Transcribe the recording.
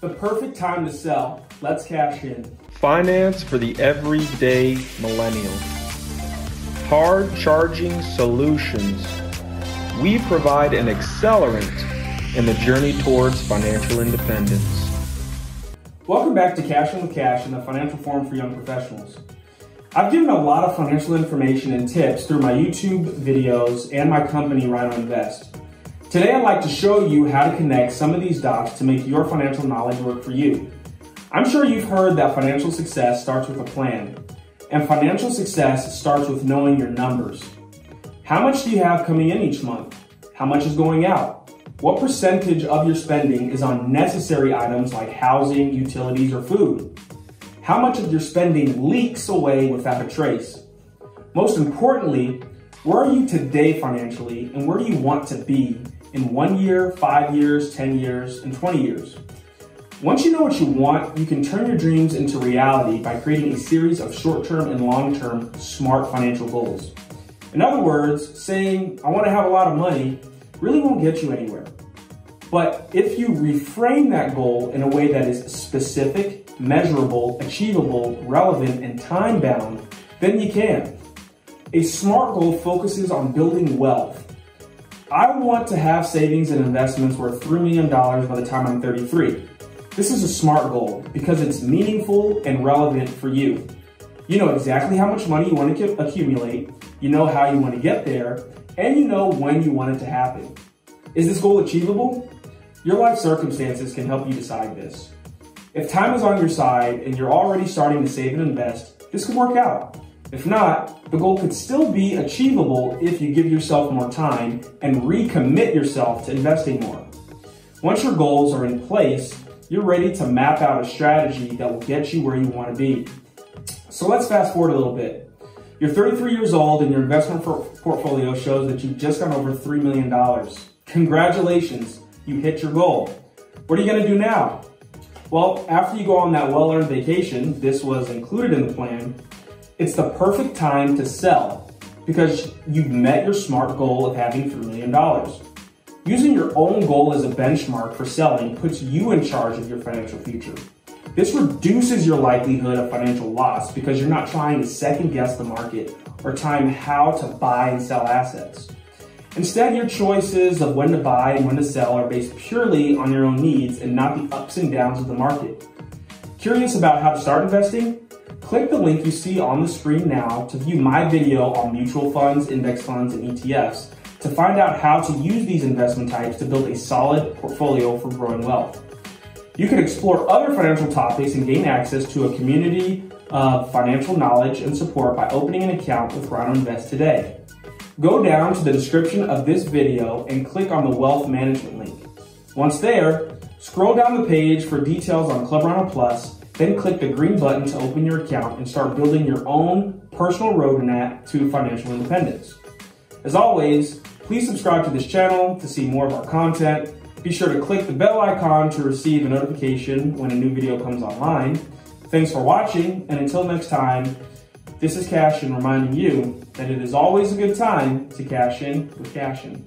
The perfect time to sell. Let's cash in. Finance for the everyday millennial. Hard charging solutions. We provide an accelerant in the journey towards financial independence. Welcome back to Cash in with Cassian the Financial Forum for Young Professionals. I've given a lot of financial information and tips through my YouTube videos and my company, RINO Invest. Today, I'd like to show you how to connect some of these dots to make your financial knowledge work for you. I'm sure you've heard that financial success starts with a plan, and financial success starts with knowing your numbers. How much do you have coming in each month? How much is going out? What percentage of your spending is on necessary items like housing, utilities, or food? How much of your spending leaks away without a trace? Most importantly, where are you today financially and where do you want to be in one year, five years, 10 years, and 20 years. Once you know what you want, you can turn your dreams into reality by creating a series of short term and long term smart financial goals. In other words, saying, I want to have a lot of money really won't get you anywhere. But if you reframe that goal in a way that is specific, measurable, achievable, relevant, and time bound, then you can. A SMART goal focuses on building wealth I want to have savings and investments worth $3 million by the time I'm 33. This is a smart goal because it's meaningful and relevant for you. You know exactly how much money you want to accumulate, you know how you want to get there, and you know when you want it to happen. Is this goal achievable? Your life circumstances can help you decide this. If time is on your side and you're already starting to save and invest, this could work out. If not, the goal could still be achievable if you give yourself more time and recommit yourself to investing more. Once your goals are in place, you're ready to map out a strategy that will get you where you want to be. So let's fast forward a little bit. You're 33 years old and your investment portfolio shows that you've just gone over $3 million. Congratulations, you hit your goal. What are you going to do now? Well, after you go on that well earned vacation, this was included in the plan, it's the perfect time to sell because you've met your SMART goal of having $3 million. Using your own goal as a benchmark for selling puts you in charge of your financial future. This reduces your likelihood of financial loss because you're not trying to second guess the market or time how to buy and sell assets. Instead, your choices of when to buy and when to sell are based purely on your own needs and not the ups and downs of the market. Curious about how to start investing? Click the link you see on the screen now to view my video on mutual funds, index funds, and ETFs to find out how to use these investment types to build a solid portfolio for growing wealth. You can explore other financial topics and gain access to a community of financial knowledge and support by opening an account with RINO Invest today. Go down to the description of this video and click on the Wealth Management link. Once there, scroll down the page for details on Club RINO Plus then click the green button to open your account and start building your own personal roadmap to financial independence. As always, please subscribe to this channel to see more of our content. Be sure to click the bell icon to receive a notification when a new video comes online. Thanks for watching, and until next time, this is Cassian reminding you that it is always a good time to cash in with Cassian.